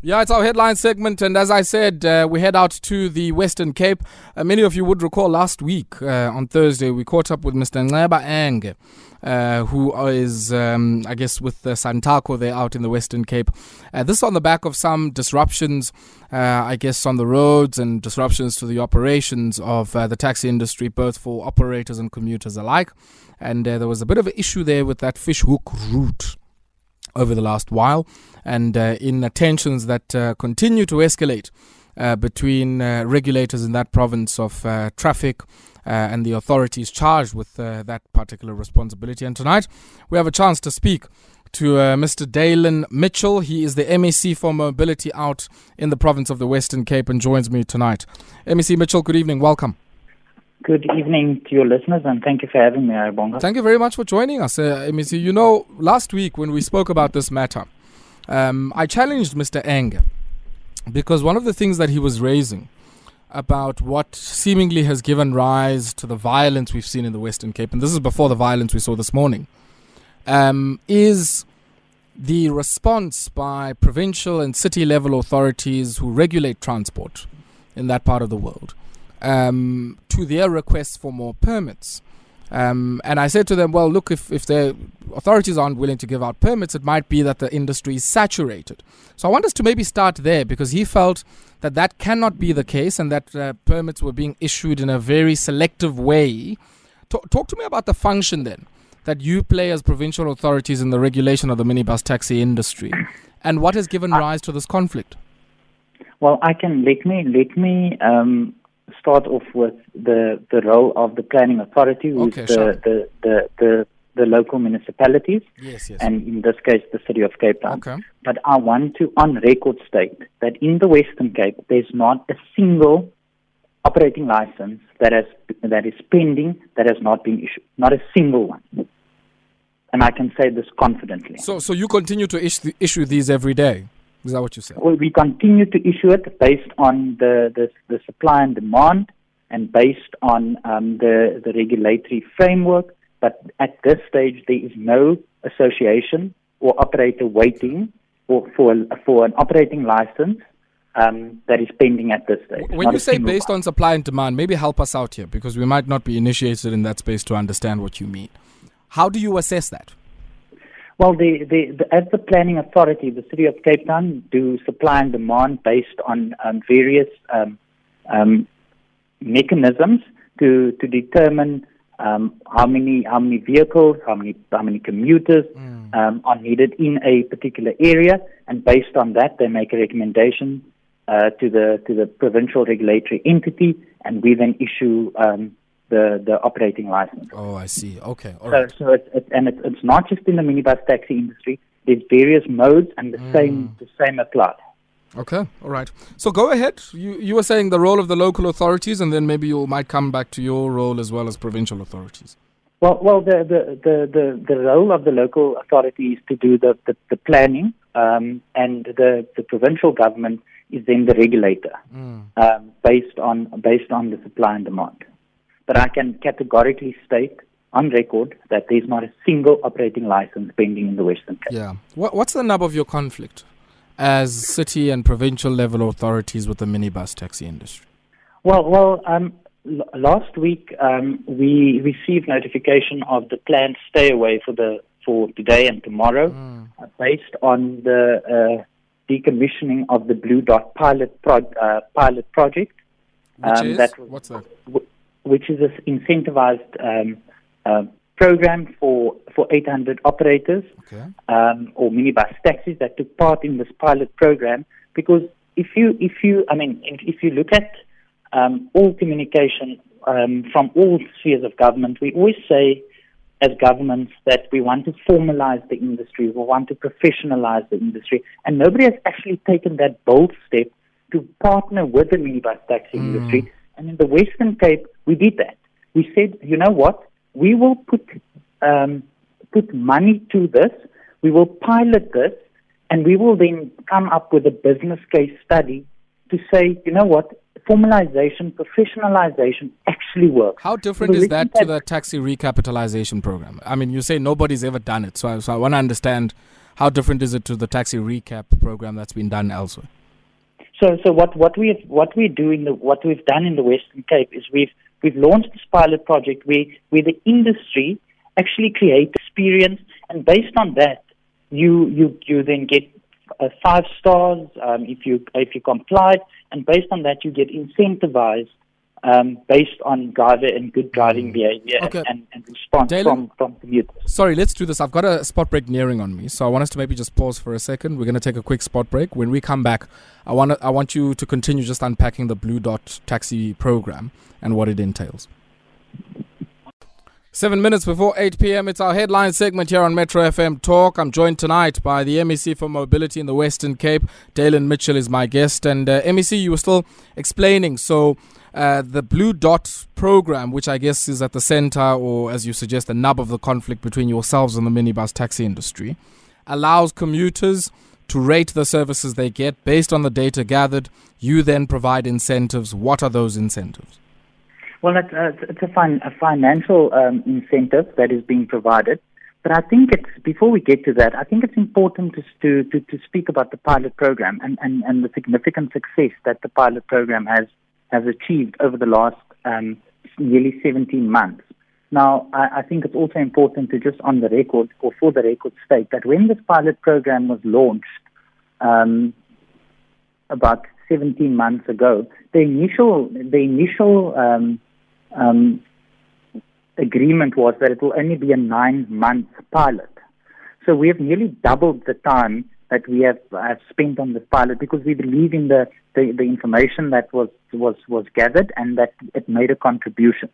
Yeah, it's our headline segment, and as I said, uh, we head out to the Western Cape. Uh, many of you would recall last week uh, on Thursday we caught up with Mr. Nceba Enge, uh, who is, um, I guess, with uh, Santaco there out in the Western Cape. Uh, this on the back of some disruptions, uh, I guess, on the roads and disruptions to the operations of the taxi industry, both for operators and commuters alike. And there was a bit of an issue there with that fishhook route over the last while, and uh, in tensions that uh, continue to escalate uh, between regulators in that province of traffic. and the authorities charged with that particular responsibility. And tonight we have a chance to speak to uh, Mr. Daylin Mitchell. He is the MEC for Mobility out in the province of the Western Cape and joins me tonight. MEC Mitchell, good evening. Welcome. Good evening to your listeners, and thank you for having me, Ayabonga. Thank you very much for joining us, uh, MEC. You know, last week when we spoke about this matter, um, I challenged Mr. Enge because one of the things that he was raising about what seemingly has given rise to the violence we've seen in the Western Cape, and this is before the violence we saw this morning, um, is the response by provincial and city level authorities who regulate transport in that part of the world um, to their requests for more permits. Um, and I said to them, well, look, if, if the authorities aren't willing to give out permits, it might be that the industry is saturated. So I want us to maybe start there because he felt that that cannot be the case and that uh, permits were being issued in a very selective way. Talk, talk to me about the function then that you play as provincial authorities in the regulation of the minibus taxi industry and what has given rise to this conflict. Well, I can let me let me um, start off with the, the role of the planning authority, who's okay, the, sure. the, the, the, the, local municipalities, yes, yes. and in this case, the city of Cape Town. Okay. But I want to, on record, state that in the Western Cape, there's not a single operating license that has that is pending that has not been issued. Not a single one. And I can say this confidently. So, so you continue to issue, issue these every day? Is that what you said? Well, we continue to issue it based on the, the, the supply and demand and based on um, the, the regulatory framework. But at this stage, there is no association or operator waiting for, for, for an operating license um, that is pending at this stage. When you say based one. on supply and demand, maybe help us out here because we might not be initiated in that space to understand what you mean. How do you assess that? Well, the, the, the, as the planning authority, the city of Cape Town do supply and demand based on um, various um, um, mechanisms to to determine um, how many how many vehicles, how many how many commuters mm. Um, are needed in a particular area, and based on that, they make a recommendation uh, to the to the provincial regulatory entity, and we then issue um, the, the operating license. Oh, I see. Okay. All so, right. so it's, it's, and it's, it's not just in the minibus taxi industry. There's various modes, and the mm. same the same apply. Okay, all right. So go ahead. You you were saying the role of the local authorities, and then maybe you might come back to your role as well as provincial authorities. Well, well, the the the the, the role of the local authority is to do the the, the planning, um, and the the provincial government is then the regulator, mm. um, based on based on the supply and demand but I can categorically state on record that there's not a single operating license pending in the Western Cape. Yeah. What, what's the nub of your conflict as city and provincial level authorities with the minibus taxi industry? Well, well, um, l- last week um, we received notification of the planned stay away for the for today and tomorrow, mm. uh, based on the uh, decommissioning of the Blue Dot pilot pro- uh, pilot project. Which um, is? That was, What's that? W- which is an incentivized um, uh, program for, for 800 operators okay. um, or minibus taxis that took part in this pilot program. Because if you, if you, I mean, if, if you look at um, all communication um, from all spheres of government, we always say as governments that we want to formalize the industry, we want to professionalize the industry, and nobody has actually taken that bold step to partner with the minibus taxi mm. industry and in the Western Cape, we did that. We said, you know what? We will put um, put money to this. We will pilot this, and we will then come up with a business case study to say, you know what? Formalization, professionalization actually works. How different so is that to the taxi recapitalization program? I mean, you say nobody's ever done it, so I, so I want to understand how different is it to the taxi recap program that's been done elsewhere? So, so what, what we have, what we do in the what we've done in the Western Cape is we've we've launched this pilot project where where the industry actually create experience, and based on that, you you you then get uh, five stars um, if you if you complied, and based on that, you get incentivized um, based on driver and good driving mm. behavior okay. and, and, response from, from commuters. Sorry, let's do this. I've got a spot break nearing on me, so I want us to maybe just pause for a second. We're going to take a quick spot break. When we come back, I want I want you to continue just unpacking the Blue Dot taxi program and what it entails. Seven minutes before 8 p.m., it's our headline segment here on Metro FM Talk. I'm joined tonight by the MEC for Mobility in the Western Cape. Daylin Mitchell is my guest. And uh, MEC, you were still explaining. So, uh, the Blue Dot program, which I guess is at the center, or as you suggest, the nub of the conflict between yourselves and the minibus taxi industry, allows commuters to rate the services they get based on the data gathered. You then provide incentives. What are those incentives? Well, it's, uh, it's a, fin- a financial um, incentive that is being provided. But I think it's before we get to that, I think it's important to to, to speak about the pilot program and, and, and the significant success that the pilot program has has achieved over the last um, nearly 17 months. Now, I, I, think it's also important to just on the record or for the record state that when this pilot program was launched um, about 17 months ago, the initial the initial um, um, agreement was that it will only be a nine month pilot. So we have nearly doubled the time that we have, have spent on this pilot because we believe in the, the, the information that was, was, was gathered and that it made a contribution.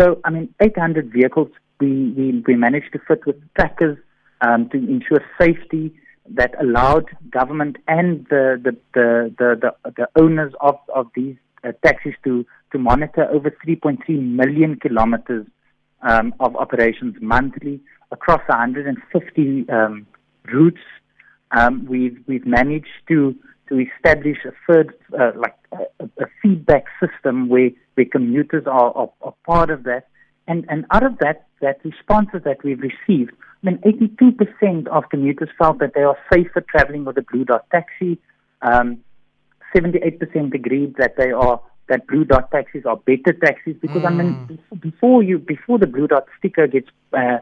So, I mean, 800 vehicles we, we, we managed to fit with trackers um, to ensure safety that allowed government and the, the, the, the, the, the owners of, of these uh, taxis to, to monitor over 3.3 million kilometers um, of operations monthly across 150 um, routes um, we've we've managed to to establish a third uh, like a, a, feedback system where where commuters are, are, are part of that, and and out of that that responses that we've received, I mean, 82% of commuters felt that they are safer traveling with a Blue Dot taxi. Um, 78% agreed that they are that Blue Dot taxis are better taxis because mm. I mean hmm. before you before the Blue Dot sticker gets uh,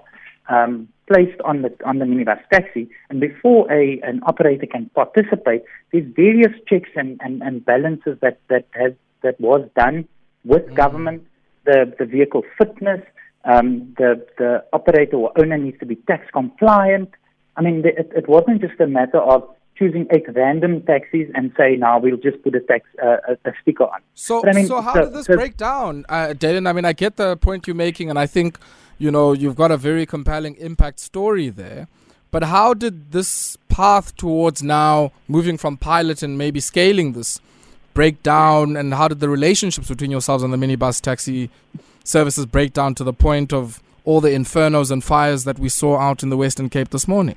um, placed on the on the minibus taxi, and before a an operator can participate, there's various checks and, and, and balances that that has that was done with mm-hmm. government, the the vehicle fitness, um, the the operator or owner needs to be tax compliant. I mean, the, it, it wasn't just a matter of choosing eight random taxis and say, now we'll just put a tax uh, a, a, sticker on. So, I mean, so how so, did this so break down, uh? I mean, I get the point you're making, and I think you know, you've got a very compelling impact story there. But how did this path towards now moving from pilot and maybe scaling this break down? And how did the relationships between yourselves and the minibus taxi services break down to the point of all the infernos and fires that we saw out in the Western Cape this morning?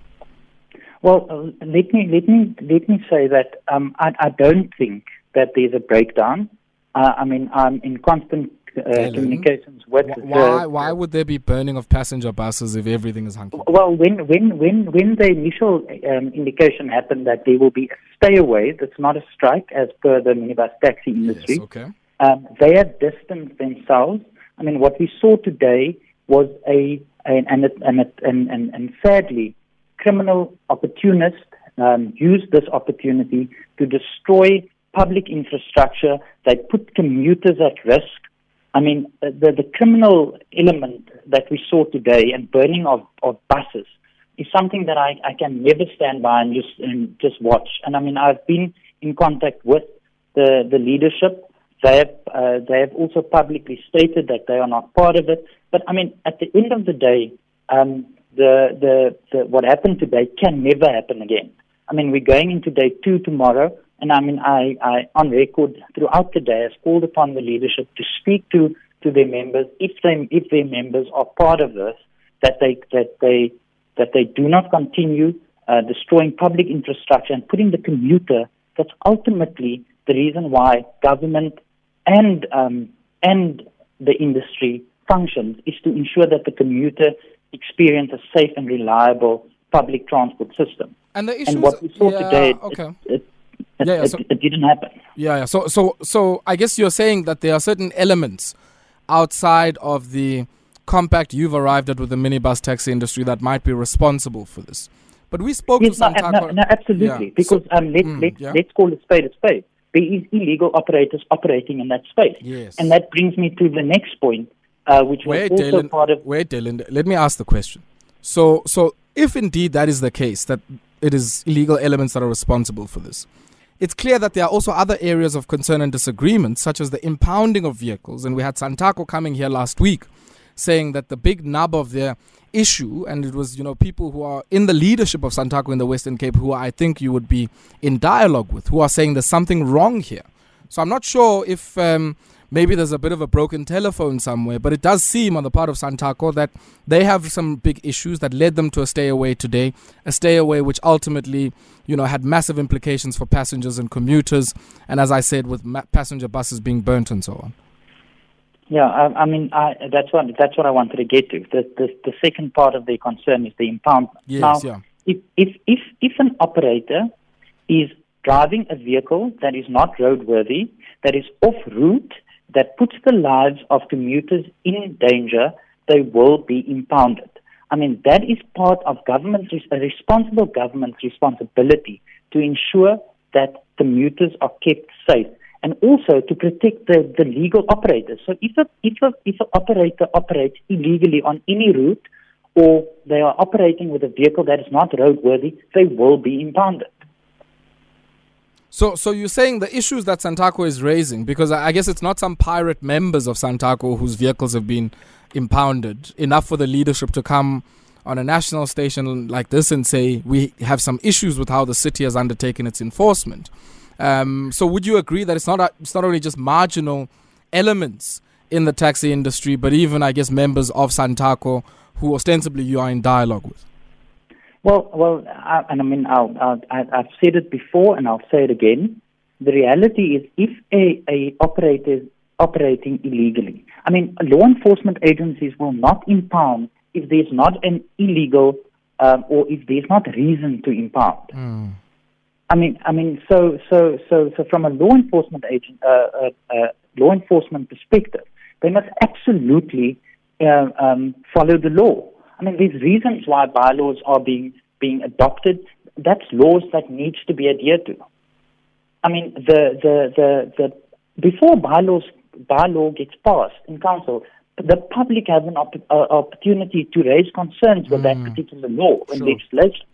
Well, uh, let me let me let me say that um, I, I, don't think that there's a breakdown. Uh, I mean, I'm in constant uh, communications with. Why? The, why would there be burning of passenger buses if everything is hunky? Well, when when when when the initial um, indication happened that there will be a stay away, that's not a strike as per the minibus taxi industry. Yes, okay. Um, they have distanced themselves. I mean, what we saw today was a, and, it, and, it, and and and sadly, criminal opportunists um, used this opportunity to destroy public infrastructure. They put commuters at risk. I mean, the, the criminal element that we saw today and burning of, of buses is something that I, I can never stand by and just and just watch. And I mean, I've been in contact with the, the leadership. They have uh, they have also publicly stated that they are not part of it. But I mean, at the end of the day, um, the, the the what happened today can never happen again. I mean, we're going into day two tomorrow. And I mean, I, I on record throughout the day has called upon the leadership to speak to, to their members, if they if their members are part of this, that they that they that they do not continue uh, destroying public infrastructure and putting the commuter. That's ultimately the reason why government and um, and the industry functions is to ensure that the commuter experience a safe and reliable public transport system. And the issues, and what we saw yeah, today, okay. it, it, it, Yeah, yeah, it, so- it didn't happen. Yeah, yeah. So, so, so, I guess you're saying that there are certain elements outside of the compact you've arrived at with the minibus taxi industry that might be responsible for this. But we spoke Yes, to no, Santaco. no, no, absolutely. Yeah. Because So- um, let, Mm, let, yeah. let's call a spade a spade. There is illegal operators operating in that space. Yes. And that brings me to the next point, uh, which was Wait, also Dylan. part of Wait, Dylan. Let me ask the question. So, so if indeed that is the case, that it is illegal elements that are responsible for this, it's clear that there are also other areas of concern and disagreement, such as the impounding of vehicles. And we had Santaco coming here last week, saying that the big nub of their issue, and it was you know people who are in the leadership of Santaco in the Western Cape, who I think you would be in dialogue with, who are saying there's something wrong here. So I'm not sure if um, maybe there's a bit of a broken telephone somewhere, but it does seem on the part of Santaco that they have some big issues that led them to a stay away today, a stay away which ultimately, you know, had massive implications for passengers and commuters, and as I said, with ma- passenger buses being burnt and so on. Yeah, I, I mean, I, that's what that's what I wanted to get to. The, the the second part of the concern is the impoundment. Yes, now, yeah. if, if if if an operator is driving a vehicle that is not roadworthy, that is off route, that puts the lives of commuters in danger, they will be impounded. I mean, that is part of government's a responsible government's responsibility to ensure that commuters are kept safe and also to protect the, the legal operators. So if a, if a, if an operator operates illegally on any route or they are operating with a vehicle that is not roadworthy, they will be impounded. So, so you're saying the issues that Santaco is raising, because I guess it's not some pirate members of Santaco whose vehicles have been impounded, enough for the leadership to come on a national station like this and say we have some issues with how the city has undertaken its enforcement. Um, so, would you agree that it's not a, it's not only just marginal elements in the taxi industry, but even I guess members of Santaco who ostensibly you are in dialogue with? Well, well, I, and I mean, I'll, I'll, I've said it before, and I'll say it again. The reality is, if a, a operator is operating illegally, I mean, law enforcement agencies will not impound if there's not an illegal um, or if there's not reason to impound. I mean, I mean, so, so, so, so, from a law enforcement agent, uh, uh, uh, law enforcement perspective, they must absolutely uh, um, follow the law. I mean, there's reasons why bylaws are being being adopted. That's laws that needs to be adhered to. I mean, the the the, the before bylaws bylaw gets passed in council, the public has an opp- uh, opportunity to raise concerns with that particular law and Sure. legislation.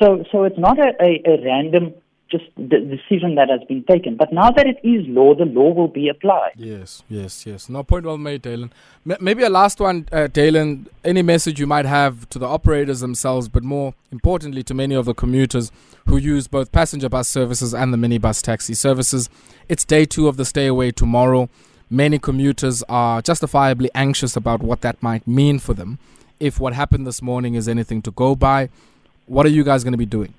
So, so it's not a, a, a random just the decision that has been taken. But now that it is law, the law will be applied. Yes, yes, yes. No point well made, Daylin. M- maybe a last one, uh, Daylin. Any message you might have to the operators themselves, but more importantly to many of the commuters who use both passenger bus services and the minibus taxi services. It's day two of the stay away tomorrow. Many commuters are justifiably anxious about what that might mean for them. If what happened this morning is anything to go by, what are you guys going to be doing?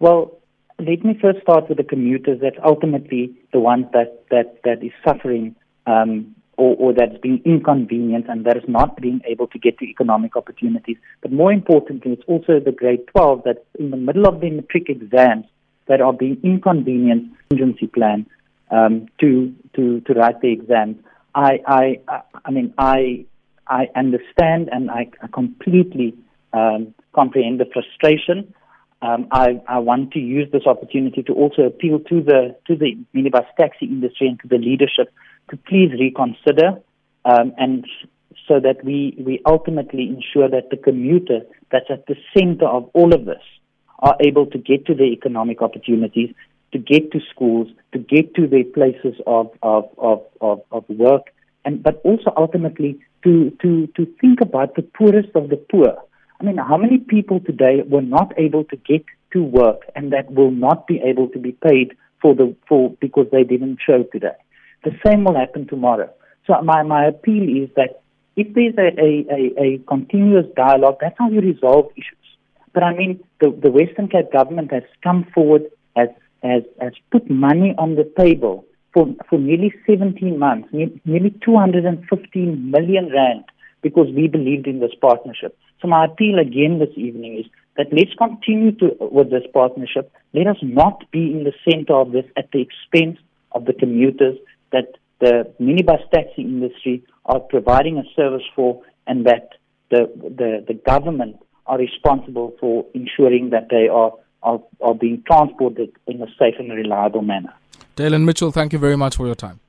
Well, let me first start with the commuters. That's ultimately the ones that that that is suffering um, or, or that's being inconvenienced and that is not being able to get to economic opportunities. But more importantly, it's also the grade 12 that's in the middle of the matric exams that are being inconvenienced contingency plan um, to to to write the exams. I I- I mean I I understand and I, I completely um, comprehend the frustration. Um, I, I want to use this opportunity to also appeal to the to the minibus taxi industry and to the leadership to please reconsider um, and so that we, we ultimately ensure that the commuter that's at the center of all of this are able to get to their economic opportunities, to get to schools, to get to their places of, of, of, of, of work, and but also ultimately to, to, to think about the poorest of the poor. I mean, how many people today were not able to get to work and that will not be able to be paid for the for because they didn't show today? The same will happen tomorrow. So my, my appeal is that if there's a, a, a, a continuous dialogue, that's how you resolve issues. But I mean, the, the Western Cape government has come forward, has, has, has put money on the table for, for nearly 17 months, ne- nearly 215 million rand, because we believed in this partnership. So my appeal again this evening is that let's continue to, with this partnership. Let us not be in the center of this at the expense of the commuters that the minibus taxi industry are providing a service for and that the, the, the government are responsible for ensuring that they are, are, are being transported in a safe and reliable manner. Daylin Mitchell, thank you very much for your time.